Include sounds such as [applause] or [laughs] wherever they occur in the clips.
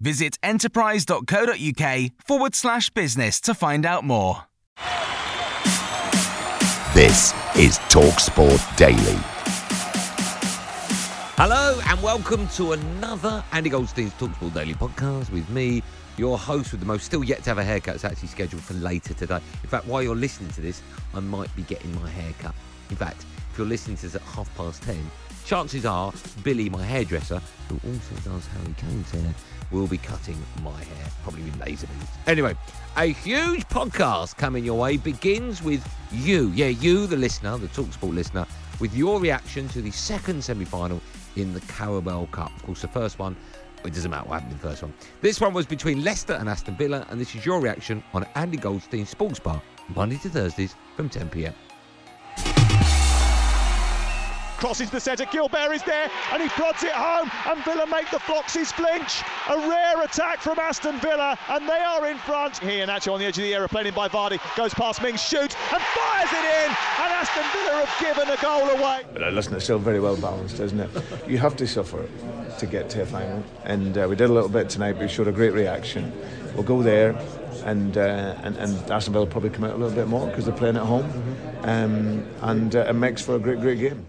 Visit enterprise.co.uk forward slash business to find out more. This is TalkSport Daily. Hello and welcome to another Andy Goldstein's Talksport Daily podcast with me, your host with the most still yet to have a haircut. It's actually scheduled for later today. In fact, while you're listening to this, I might be getting my haircut. In fact, if you're listening to this at half past ten, chances are Billy, my hairdresser, who also does Harry Kane's hair, will be cutting my hair, probably with laser beams. Anyway, a huge podcast coming your way begins with you. Yeah, you, the listener, the Talksport listener, with your reaction to the second semi final in the Carabao Cup. Of course, the first one, it doesn't matter what happened in the first one. This one was between Leicester and Aston Villa, and this is your reaction on Andy Goldstein Sports Bar, Monday to Thursdays from 10 pm. Crosses the centre, Guilbert is there and he prods it home and Villa make the Foxes flinch. A rare attack from Aston Villa and they are in front. Iheanacho on the edge of the area, played in by Vardy, goes past Mings, shoots and fires it in and Aston Villa have given a goal away. But listen, it's still very well balanced, isn't it? You have to suffer to get to a final and uh, we did a little bit tonight but we showed a great reaction. We'll go there and, uh, and, and Aston Villa probably come out a little bit more because they're playing at home um, and uh, it makes for a great, great game.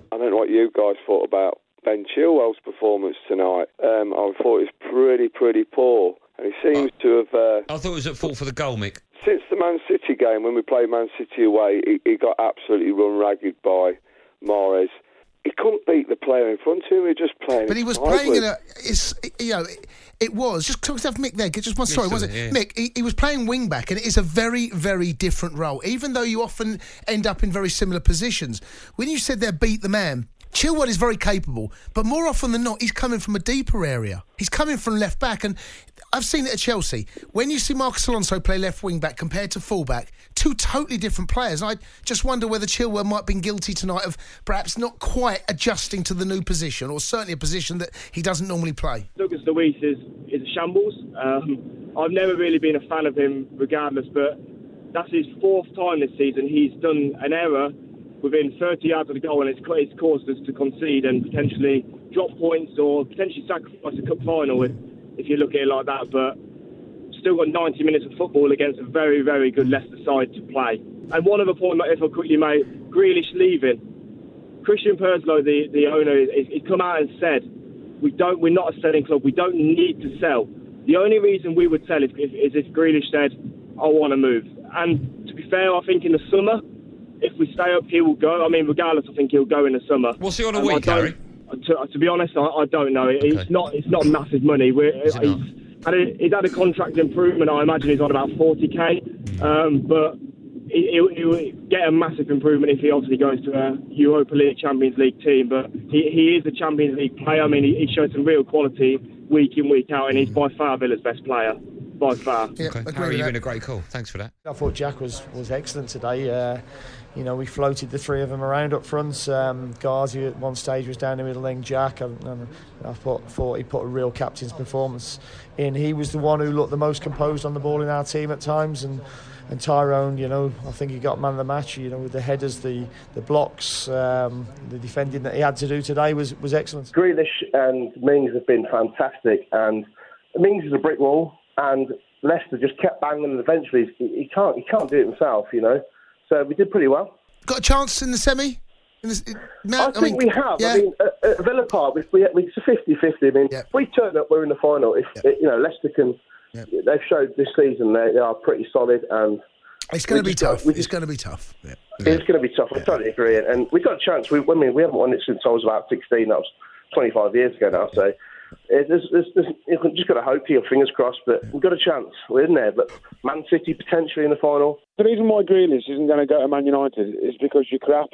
You guys thought about Ben Chilwell's performance tonight. Um, I thought it was pretty, pretty poor. And he seems to have. Uh, I thought it was at fault for the goal, Mick. Since the Man City game, when we played Man City away, he, he got absolutely run ragged by Mahrez. He couldn't beat the player in front of him. He was just playing. But he was sideways. playing in a. It's, you know, it, it was just talk to Mick there. Just one story, was it? yeah. Mick, he, he was playing wing back, and it is a very, very different role. Even though you often end up in very similar positions. When you said there, beat the man. Chilwell is very capable, but more often than not, he's coming from a deeper area. He's coming from left back, and I've seen it at Chelsea. When you see Marcos Alonso play left wing back compared to full back, two totally different players. I just wonder whether Chilwell might have been guilty tonight of perhaps not quite adjusting to the new position, or certainly a position that he doesn't normally play. Douglas Luiz is, is a shambles. Um, I've never really been a fan of him, regardless, but that's his fourth time this season. He's done an error within 30 yards of the goal, and it's, it's caused us to concede and potentially drop points or potentially sacrifice a cup final if, if you look at it like that. But still got 90 minutes of football against a very, very good Leicester side to play. And one other point, if I quickly make, Grealish leaving. Christian Purslow, the, the owner, he's come out and said, we don't, we're not a selling club. We don't need to sell. The only reason we would sell is if, is if Grealish said, I want to move. And to be fair, I think in the summer, if we stay up, he will go. I mean, regardless, I think he'll go in the summer. What's he on a Um, week, Harry? To, to be honest, I, I don't know. It- It's not. It's not massive money. We're, Is it he's, had a, he's had a contract improvement. I imagine he's on about 40k. Um, but he, he'll, he'll get a massive improvement if he obviously goes to a Europa League, Champions League team. But he, he is a Champions League player. I mean, he, he shows some real quality week in, week out, and he's by far Villa's best player. By far. Yeah, Okay. Harry, you've that. been a great call. Thanks for that. I thought Jack was, was excellent today. Uh, you know, we floated the three of them around up front. Um, Ghazi at one stage was down the middle, then Jack. And, and I thought, thought he put a real captain's performance in. He was the one who looked the most composed on the ball in our team at times. And, and Tyrone, you know, I think he got man of the match. You know, with the headers, the the blocks, um, the defending that he had to do today was was excellent. Grealish and Mings have been fantastic, and Mings is a brick wall, and Leicester just kept banging, and eventually he, he can't he can't do it himself, you know. So we did pretty well. Got a chance in the semi? In the, I think we have. I mean, at, at Villa Park, we, we, we, it's a 50-50. I mean, Yeah. if we turn up, we're in the final. If Yeah. you know Leicester can they've showed this season they, they are pretty solid, and It's going to be tough. It's going to be tough. Yeah. it's going to be tough. I totally agree, and we got a chance. We, I mean, we haven't won it since I was about sixteen. That was twenty five years ago now. So. It- There's, there's, there's, you've just got to hope here, fingers crossed. But we've got a chance. We're in there. But Man City potentially in the final. The reason why Grealish isn't going to go to Man United is because you're crap.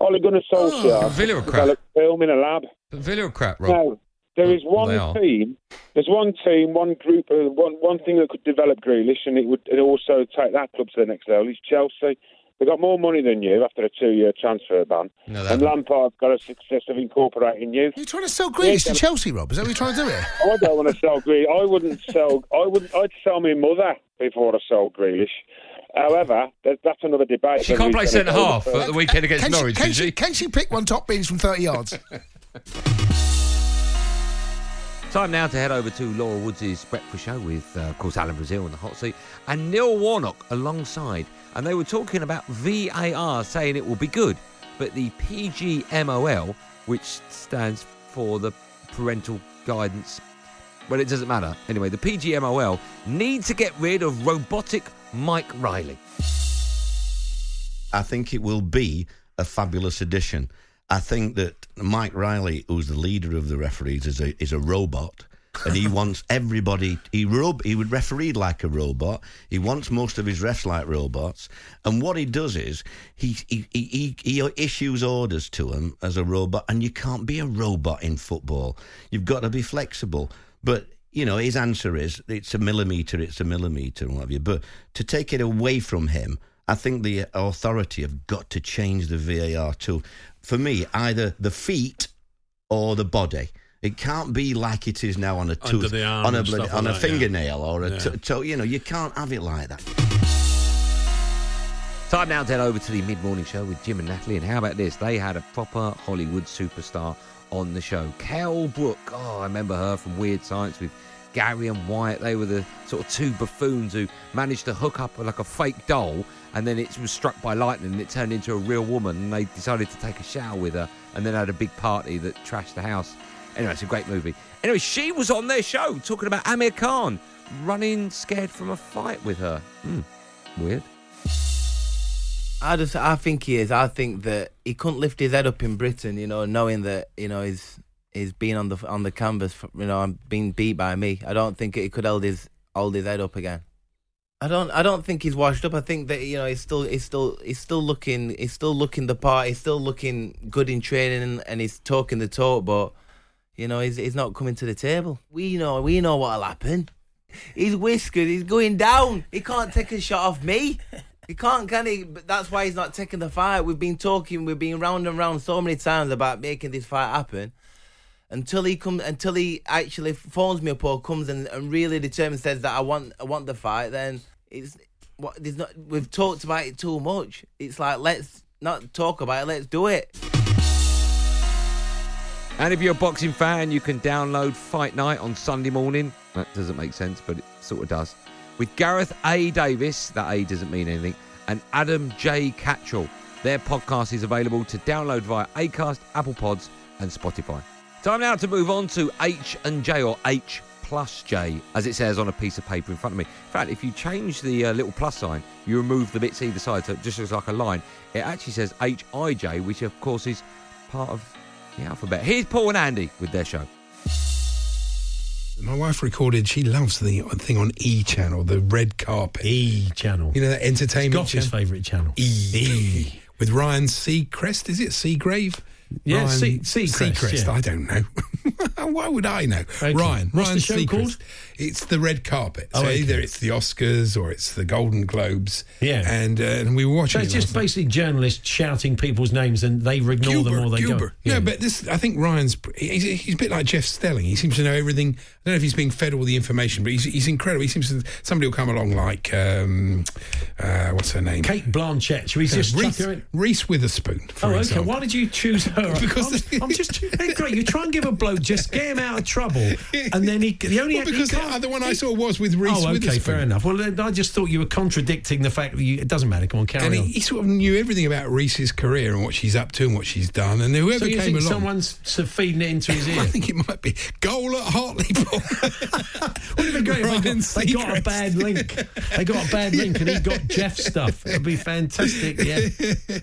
Ole Gunnar Solskjaer Oh, Villa are crap. film in a lab. Villa are crap, Rob. No, there is one they are. team. There's one team, one group, uh, one one thing that could develop Grealish, and it would and also take that club to the next level. Is Chelsea. They got more money than you after a two-year transfer ban, No, and Lampard's got a success of incorporating you. You're trying to sell Grealish to Chelsea, Rob? Is that what you're trying to do here? I don't want to sell Grealish. I wouldn't sell. I wouldn't. I'd sell my mother before I sold Grealish. However, that's another debate. She can't play centre half first. at the weekend against Can Norwich, she, can, can she, she? can she pick one top bins from 30 yards? [laughs] Time now to head over to Laura Woods' breakfast show with, uh, of course, Alan Brazil in the hot seat and Neil Warnock alongside. And they were talking about VAR, saying it will be good, but the PGMOL, which stands for the parental guidance, well, it doesn't matter. Anyway, the PGMOL need to get rid of robotic Mike Riley. I think it will be a fabulous addition. I think that Mike Riley, who's the leader of the referees, is a is a robot, and he [laughs] wants everybody. He rob, he would referee like a robot. He wants most of his refs like robots, and what he does is he he he, he, issues orders to him as a robot, and you can't be a robot in football. You've got to be flexible, but. You know, his answer is it's a millimetre, it's a millimetre, and what have you. But to take it away from him, I think the authority have got to change the VAR to, for me, either the feet or the body. It can't be like it is now on a Under tooth, the arm on a bloody- on like a that, yeah. fingernail or a Yeah. t- toe. You know, you can't have it like that. Time now to head over to the mid morning show with Jim and Natalie. And how about this? They had a proper Hollywood superstar on the show. Kell Brook. Oh, I remember her from Weird Science with Gary and Wyatt. They were the sort of two buffoons who managed to hook up like a fake doll and then it was struck by lightning and it turned into a real woman and they decided to take a shower with her and then had a big party that trashed the house. Anyway, it's a great movie. Anyway, she was on their show talking about Amir Khan running scared from a fight with her. Hmm, weird. I just, I think he is. I think that he couldn't lift his head up in Britain, you know, knowing that you know he's he's been on the on the canvas, for, you know, and being beat by me. I don't think he could hold his hold his head up again. I don't, I don't think he's washed up. I think that you know he's still, he's still, he's still looking, he's still looking the part. He's still looking good in training, and, and he's talking the talk, but you know he's he's not coming to the table. We know, we know what'll happen. He's whiskered. He's going down. He can't take a shot off me. He can't, can he? But that's why he's not taking the fight. We've been talking, we've been round and round so many times about making this fight happen. Until he comes, until he actually phones me up or comes and, and really determined says that I want, I want the fight. Then it's what there's not. We've talked about it too much. It's like let's not talk about it. Let's do it. And if you're a boxing fan, you can download Fight Night on Sunday morning. That doesn't make sense, but it sort of does. With Gareth A. Davies, that A doesn't mean anything, and Adam J. Catterall. Their podcast is available to download via Acast, Apple Pods, and Spotify. Time now to move on to H and J or H plus J, as it says on a piece of paper in front of me. In fact, if you change the uh, little plus sign, you remove the bits either side, so it just looks like a line. It actually says H I J, which of course is part of the alphabet. Here's Paul and Andy with their show. My wife recorded. She loves the thing on E channel, the red carpet. E channel. You know that entertainment. Scott's favourite channel. E. [laughs] With Ryan Seacrest, is it Seagrave? Yeah, Ryan Sea- Seacrest, Seacrest. yeah. I don't know. [laughs] Why would I know? Okay. Ryan. What's Ryan the show Seacrest. called? It's the red carpet. Oh, so okay. either it's the Oscars or it's the Golden Globes. Yeah. And uh, and we were watching. So it's it just basically journalists shouting people's names and they ignore them or they Gilbert. go. No, but this, I think Ryan's, he's, he's a bit like Jeff Stelling. He seems to know everything. I don't know if he's being fed all the information, but he's, he's incredible. He seems to, somebody will come along like, um, uh, what's her name? Cate Blanchett. Should we No, just Reese? Reese Witherspoon, Oh, okay. example. Why did you choose [laughs] [laughs] her? Because- I'm, [laughs] I'm just hey, great. You try and give a bloke, just get him out of trouble, and then he the only Well, because the one I saw was with Reese Oh, okay, fair enough. Well, I just thought you were contradicting the fact that you, it doesn't matter. Come on, carry And he, on. he sort of knew everything about Reese's career and what she's up to and what she's done. And whoever so you came think along, someone's feeding it into his [laughs] ear? I think it might be goal at Hartlepool. Wouldn't it be great if they got, they got a bad link? They got a bad link and he got Jeff stuff. It would be fantastic, yeah.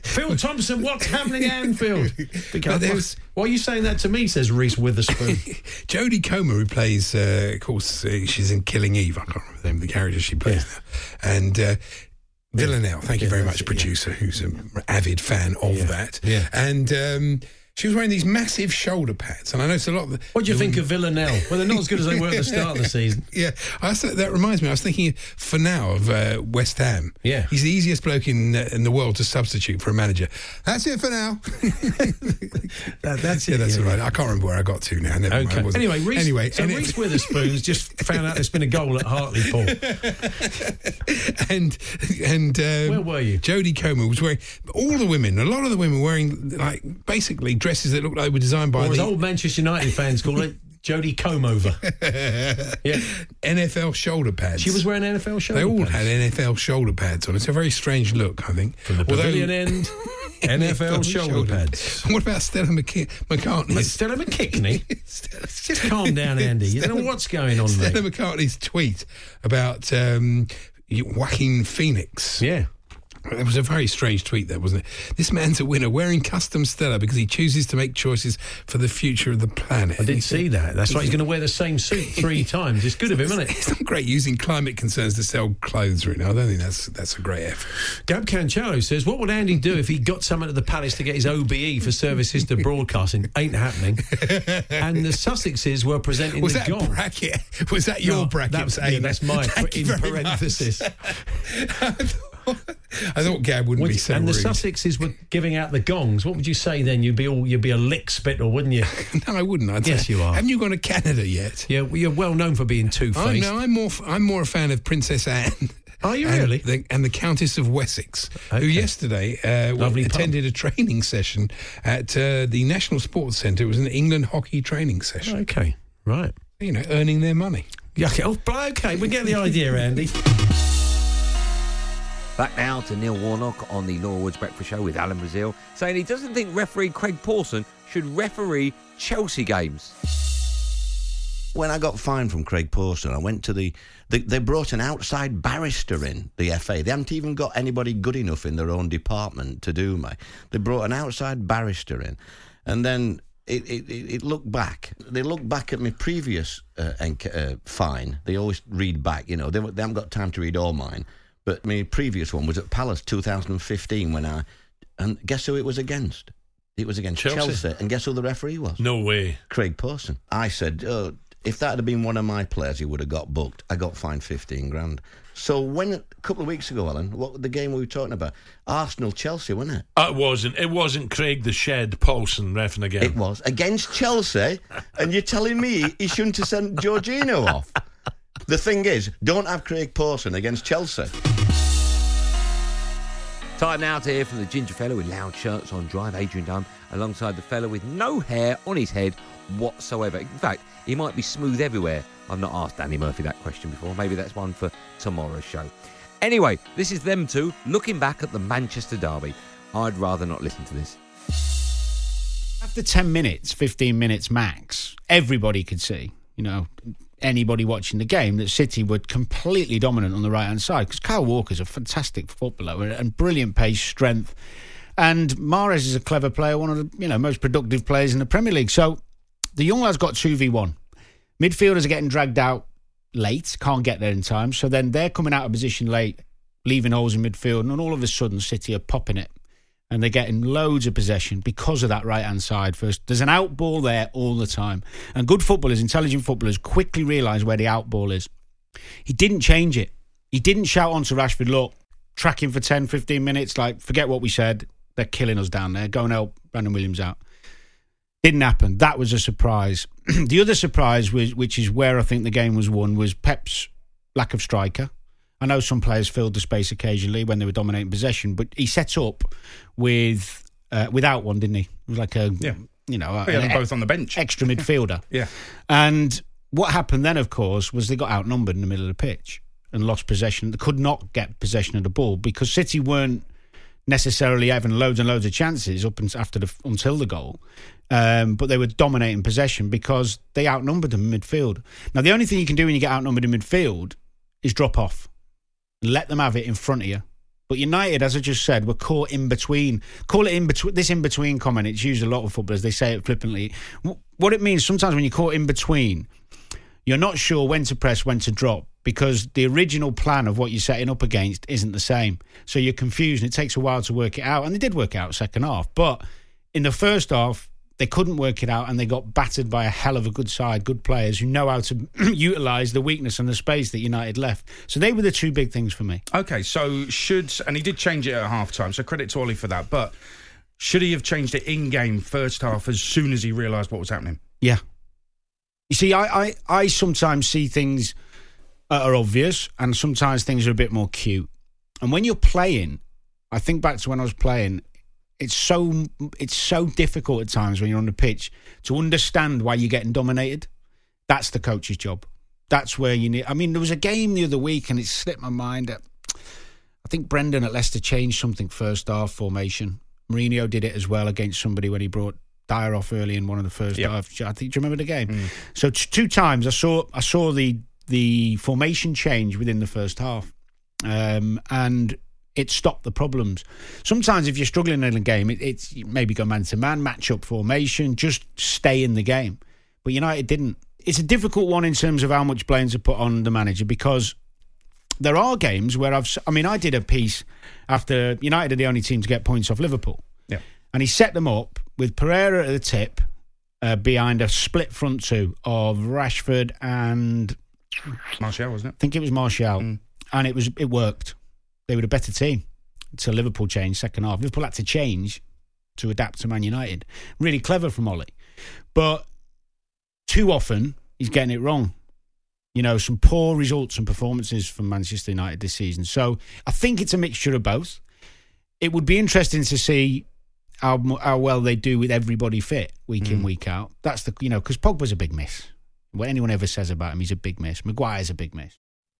Phil Thompson, what's happening at Anfield? Because, there was- why are you saying that to me, says Reese Witherspoon. [laughs] Jodie Comer, who plays, uh, of course, uh, she's in Killing Eve. I can't remember the name of the character she plays now. And uh, Villanelle, thank you very much, producer, who's an avid fan of that. Yeah. And um, she was wearing these massive shoulder pads. And I noticed a lot of the. What do you think of Villanelle? Well, they're not as good as they were at the [laughs] start of the season. Yeah, I was, that reminds me. I was thinking for now of uh, West Ham. Yeah. he's the easiest bloke in uh, in the world to substitute for a manager. That's it for now. [laughs] That, that's yeah, it. that's yeah. right. I can't remember where I got to now. Never Okay. it? Anyway, Reese, anyway, so it- Reese Witherspoon's just found out there's been a goal at Hartlepool. [laughs] and and um, Where were you? Jodie Comer was wearing all the women. A lot of the women wearing like basically dresses that looked like they were designed by Or the old Manchester United fans call it, [laughs] Jodie Comeover. [laughs] Yeah. NFL shoulder pads. She was wearing NFL shoulder They all pads. had NFL shoulder pads on. It's a very strange look, I think. From the Although- pavilion end, [laughs] NFL shoulder pads. What about Stella McK- McCartney? Stella McKickney? Just calm down, Andy. You don't know what's going on, Stella mate. McCartney's tweet about um, Joaquin Phoenix. Yeah. It was a very strange tweet there, wasn't it? This man's a winner wearing custom Stella because he chooses to make choices for the future of the planet. I did see that. That's right. He's going to wear the same suit [laughs] three times. It's good of him, isn't it? It's not great using climate concerns to sell clothes right now. I don't think that's that's a great effort. Gab Cancelo says, "What would Andy do if he got someone at the Palace to get his OBE for services to broadcasting? Ain't happening." [laughs] And the Sussexes were presenting Was the that gong. bracket? [laughs] Was that your No, bracket? that was- yeah, that's that? mine, Thank you in parenthesis. I thought Gab wouldn't Would- be so and the. Sussexes were giving out the gongs. What would you say then? You'd be all you'd be a lick spittle, wouldn't you? [laughs] no, I wouldn't. I'd Yes, say- you are. Haven't you gone to Canada yet? Yeah, well, you're well known for being two faced. no, I'm more. I'm more a fan of Princess Anne. Are you [laughs] and really? The, and the Countess of Wessex, who Okay. yesterday uh, Lovely pub. attended a training session at uh, the National Sports Centre. It was an England hockey training session. Okay, right. You know, earning their money. Yeah, okay, oh, okay, we get the idea, Andy. Back now to Neil Warnock on the Laura Woods Breakfast Show with Alan Brazil, saying he doesn't think referee Craig Pawson should referee Chelsea games. When I got fined from Craig Pawson, I went to the, the. They brought an outside barrister in, the FA. They haven't even got anybody good enough in their own department to do me. They brought an outside barrister in. And then it, it, it looked back. They looked back at my previous uh, uh, fine. They always read back, you know. They, they haven't got time to read all mine. But my previous one was at Palace 2015 when I. And guess who it was against? It was against Chelsea. Chelsea. And guess who the referee was? No way. Craig Pawson. I said, oh, if that had been one of my players, he would have got booked. I got fined 15 grand. So when a couple of weeks ago, Alan, what the game were we were talking about? Arsenal Chelsea, wasn't it? Uh, It wasn't. It wasn't Craig the Shed Pawson refing again. It was against Chelsea, and you're telling me he shouldn't have sent Jorginho off. The thing is, don't have Craig Pawson against Chelsea. Time now to hear from the ginger fella with loud shirts on drive, Adrian Durham, alongside the fella with no hair on his head whatsoever. In fact, he might be smooth everywhere. I've not asked Danny Murphy that question before. Maybe that's one for tomorrow's show. Anyway, this is them two looking back at the Manchester Derby. I'd rather not listen to this. After 10 minutes, 15 minutes max, everybody could see, you know, anybody watching the game, that City were completely dominant on the right hand side because Kyle Walker's a fantastic footballer and- brilliant pace, strength. And Mahrez is a clever player, one of the you know most productive players in the Premier League. So the young lads got 2v1. Midfielders are getting dragged out late, can't get there in time. So then they're coming out of position late, leaving holes in midfield, and all of a sudden City are popping it and they're getting loads of possession because of that right hand side first. There's an out ball there all the time. And good footballers, intelligent footballers, quickly realise where the out ball is. He didn't change it. He didn't shout on to Rashford, look, track him for 10, 15 minutes, like, forget what we said. They're killing us down there. Go and help Brandon Williams out. Didn't happen. That was a surprise. [clears throat] the other surprise, was, which is where I think the game was won, was Pep's lack of striker. I know some players filled the space occasionally when they were dominating possession, but he set up with uh, without one, didn't he? It was like a Yeah. you know an both on the bench. extra midfielder. [laughs] Yeah. And what happened then, of course, was they got outnumbered in the middle of the pitch and lost possession. They could not get possession of the ball because City weren't necessarily having loads and loads of chances up after the until the goal. Um, but they were dominating possession because they outnumbered them in midfield. Now, the only thing you can do when you get outnumbered in midfield is drop off, let them have it in front of you. But United, as I just said, were caught in between. Call it in between. This in between comment. It's used a lot of footballers. They say it flippantly. What it means sometimes when you're caught in between, you're not sure when to press, when to drop, because the original plan of what you're setting up against isn't the same. So you're confused, and it takes a while to work it out. And they did work out second half, but in the first half, they couldn't work it out, and they got battered by a hell of a good side, good players who know how to [clears throat] utilise the weakness and the space that United left. So they were the two big things for me. Okay, so should and he did change it at half time, so credit to Ollie for that. But should he have changed it in game first half as soon as he realised what was happening? Yeah. You see, I, I, I sometimes see things that are obvious, and sometimes things are a bit more cute. And when you're playing, I think back to when I was playing. It's so it's so difficult at times when you're on the pitch to understand why you're getting dominated. That's the coach's job. That's where you need. I mean, there was a game the other week, and it slipped my mind. That I think Brendan at Leicester changed something first half formation. Mourinho did it as well against somebody when he brought Dier off early in one of the first Yep. half. I think. Do you remember the game? So t- two times I saw I saw the the formation change within the first half, um, and it stopped the problems. Sometimes if you're struggling in a game, it, it's maybe go man to man, match up formation, just stay in the game. But United didn't. It's a difficult one in terms of how much blame to put on the manager because there are games where I've. I mean, I did a piece after United are the only team to get points off Liverpool. Yeah. And he set them up with Pereira at the tip uh, behind a split front two of Rashford and Martial, wasn't it? I think it was Martial, and it was it worked. They were a better team. So Liverpool changed second half. Liverpool had to change to adapt to Man United. Really clever from Ollie, but too often he's getting it wrong. You know, some poor results and performances from Manchester United this season. So I think it's a mixture of both. It would be interesting to see how how well they do with everybody fit week in mm. week out. That's the you know because Pogba's a big miss. What anyone ever says about him, he's a big miss. Maguire's a big miss.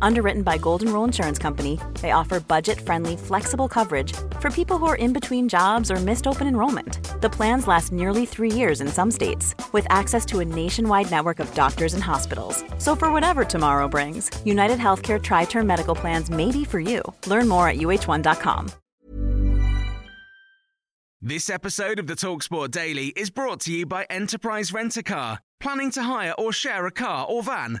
Underwritten by Golden Rule Insurance Company, they offer budget friendly, flexible coverage for people who are in between jobs or missed open enrollment. The plans last nearly three years in some states, with access to a nationwide network of doctors and hospitals. So, for whatever tomorrow brings, United Healthcare Tri Term Medical Plans may be for you. Learn more at uh1.com. This episode of the Talksport Daily is brought to you by Enterprise Rent a Car. Planning to hire or share a car or van?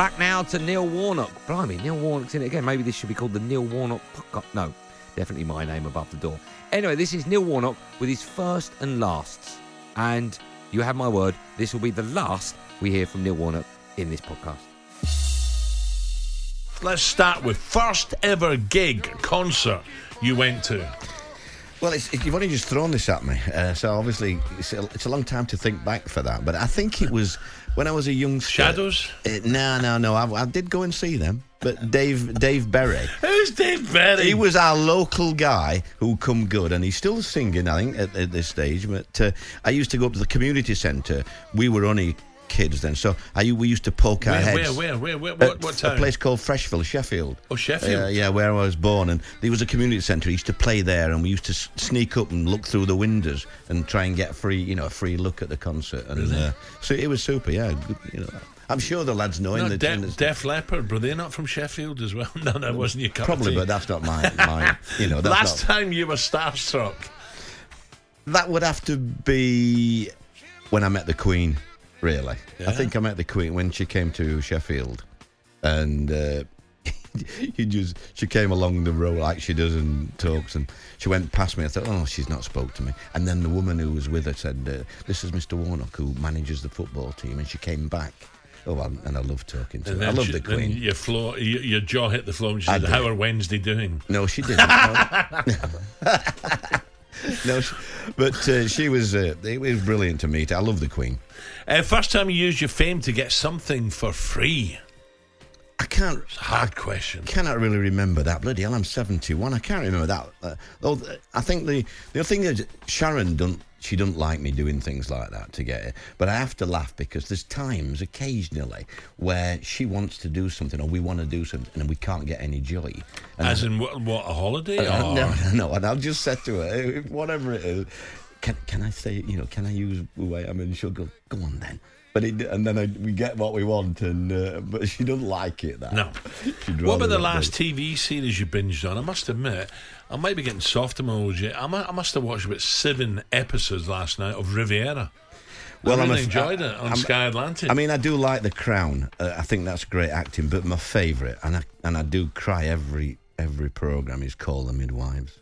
Back now to Neil Warnock. Blimey, Neil Warnock's in it again. Maybe this should be called the Neil Warnock podcast. No, definitely my name above the door. Anyway, this is Neil Warnock with his first and lasts. And you have my word, this will be the last we hear from Neil Warnock in this podcast. Let's start with first ever gig concert you went to. Well, it's, it, you've only just thrown this at me, uh, so obviously it's a, it's a long time to think back for that. But I think it was when I was a young Shadows. Uh, no, no, no. I, I did go and see them, but Dave Dave Berry. [laughs] Who's Dave Berry? He was our local guy who come good, and he's still singing. I think at, at this stage. But uh, I used to go up to the community centre. We were only kids then. So I, we used to poke our heads. where, where, where, where, at what, what A place called Frecheville, Sheffield. Oh, Sheffield. Uh, yeah, where I was born, and there was a community centre. I used to play there, and we used to sneak up and look through the windows and try and get free, you know, a free look at the concert. And Really? uh, so it was super. Yeah, good, you know. I'm sure the lads know in No, the De- Def Leppard, were they not from Sheffield as well? [laughs] No, that wasn't your cup Probably, but that's not my, my you know. That's Last not, time you were starstruck. That would have to be when I met the Queen, really. Yeah? I think I met the Queen when she came to Sheffield. And uh, [laughs] you just she came along the road like she does and talks and she went past me. I thought, oh, she's not spoke to me. And then the woman who was with her said, uh, this is Mr. Warnock who manages the football team. And she came back. Oh, and I love talking to And her. I love she- the Queen. your, floor, your, your jaw hit the floor and she I said, did. How are Wednesday doing? No, she didn't. [laughs] [laughs] [laughs] No. but uh, she was. Uh, it was brilliant to meet. I love the Queen. Uh, first time you used your fame to get something for free? I can't. It's a hard question. Cannot really remember that. Bloody hell, I'm 71. I can't remember that. Uh, though I think the the thing is, Sharon don't. She doesn't like me doing things like that to get it. But I have to laugh because there's times, occasionally, where she wants to do something or we want to do something and we can't get any joy. And As in, what, what a holiday? Or- no, no, no. And I'll just say to her, whatever it is, can can I say, you know, can I use the way I am? And she'll go, go on then. But it, and then I, we get what we want, and uh, but she doesn't like it. That No. [laughs] What about the last. TV series you binged on? I must admit, I might be getting soft in my I, mu- I must have watched about seven episodes last night of Riviera. Well, I I'm really a enjoyed it on I'm- Sky Atlantic. I mean, I do like The Crown. Uh, I think that's great acting. But my favourite, and I and I do cry every every program, is Call the Midwives.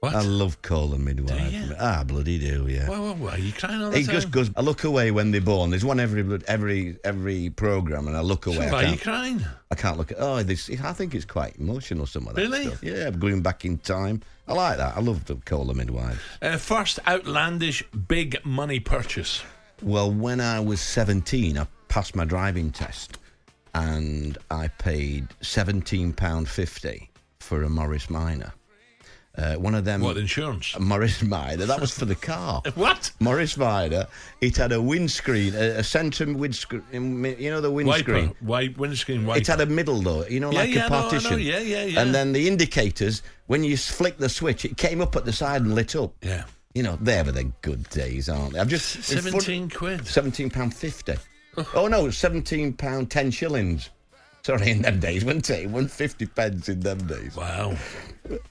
What? I love Call the Midwives. you? Ah, bloody do, yeah. Why, why, why are you crying all the It time? just goes. I look away when they're born. There's one every every every program, and I look So away. I why are you can't- crying? I can't look at. Oh, this. I think it's quite emotional. Some of that Really? stuff. Yeah, going back in time. I like that. I love the Call Midwives. Uh, first outlandish big money purchase. Well, when I was 17, I passed my driving test, and I paid seventeen pound fifty for a Morris Minor. Uh, one of them. What, insurance? Morris Minor. That was for the car. [laughs] What? Morris Minor. It had a windscreen, a, a centre windscreen. You know the windscreen. Wiper. Wipe, windscreen wiper. It had a middle though, you know, Yeah, like yeah, a I know, I know. partition. Yeah, yeah, yeah. And then the indicators, when you flick the switch, it came up at the side and lit up. Yeah. You know, they were the good days, aren't they? I've just 17 quid. Seventeen pound fifty. oh no, seventeen pound ten shillings. Sorry, in them days, wasn't it? It wasn't fifty pence in them days. Wow.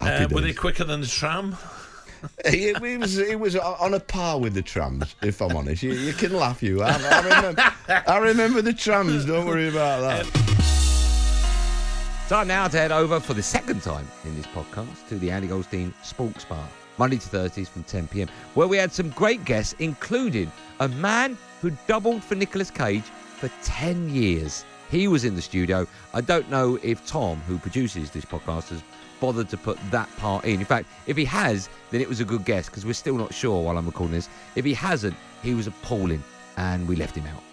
Happy Uh, were they quicker than the tram? [laughs] it, it was it was on a par with the trams. If I'm honest, you, you can laugh. You, I, I remember. I remember the trams. Don't worry about that. Time now to head over for the second time in this podcast to the Andy Goldstein Sports Bar, Monday to Thursdays from 10 pm, where we had some great guests, including a man who doubled for Nicolas Cage for 10 years. He was in the studio. I don't know if Tom, who produces this podcast, has bothered to put that part in. In fact, if he has, then it was a good guess because we're still not sure while I'm recording this. If he hasn't, he was appalling and we left him out.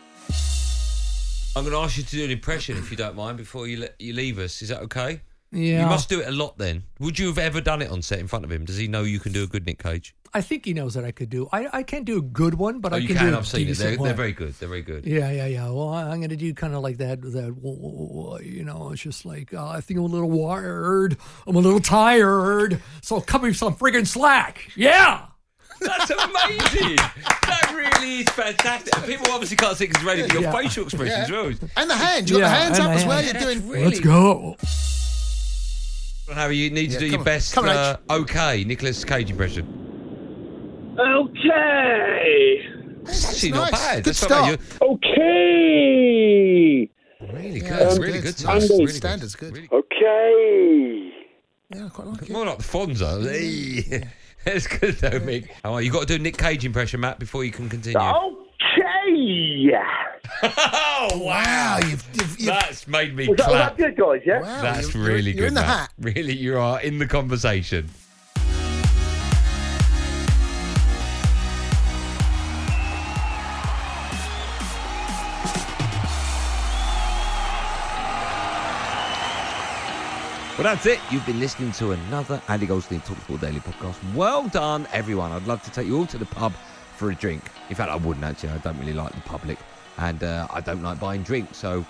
I'm going to ask you to do an impression, if you don't mind, before you le- you leave us. Is that okay? Yeah. You must do it a lot then. Would you have ever done it on set in front of him? Does he know you can do a good Nick Cage? I think he knows that I could do. I, I can't do a good one, but oh, I can, can. do a I've seen it. decent They're, one. they're very good. They're very good. Yeah, yeah, yeah. Well, I, I'm going to do kind of like that. That you know, it's just like uh, I think I'm a little wired. I'm a little tired. So cut me some friggin' slack. Yeah. That's amazing. that really is fantastic. And people obviously can't see because it's radio, but your Yeah. facial expressions, as well. And the hands. You got Yeah, the hands and up the as well. hands. You're doing. Really... Let's go. Harry, you need to Yeah, do your on. best. On, uh, okay, Nicolas Cage impression. Okay. That's actually not bad. Good That's not bad. start. Okay. You're really good. Yeah, that's really good. good. Nice. stuff. Really good. Standards good. Really Okay. Yeah, I quite like it. More like the Fonzo. Hey. [laughs] That's good though, Mick. Oh, you got to do a Nick Cage impression, Matt, before you can continue. Okay. [laughs] oh Wow, you've, you've, you've That's made me Was that, was clap. that good, guys? Yeah. wow, That's you're, really you're, good. You're in the Matt. hat. Really, you are in the conversation. Well, that's it. You've been listening to another Andy Goldstein Talksport Daily podcast. Well done, everyone. I'd love to take you all to the pub for a drink. In fact, I wouldn't actually. I don't really like the public. and uh, I don't like buying drinks, so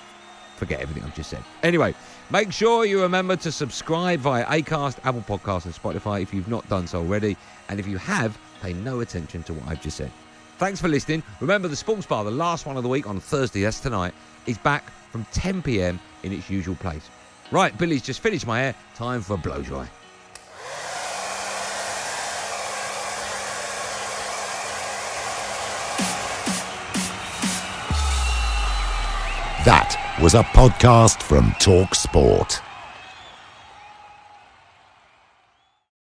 forget everything I've just said. Anyway, make sure you remember to subscribe via Acast, Apple Podcasts, and Spotify if you've not done so already, and if you have, pay no attention to what I've just said. Thanks for listening. Remember the Sports Bar, the last one of the week on Thursday, that's tonight, is back from 10 p.m. in its usual place. Right, Billy's just finished my hair. Time for a blow dry. That was a podcast from Talk Sport.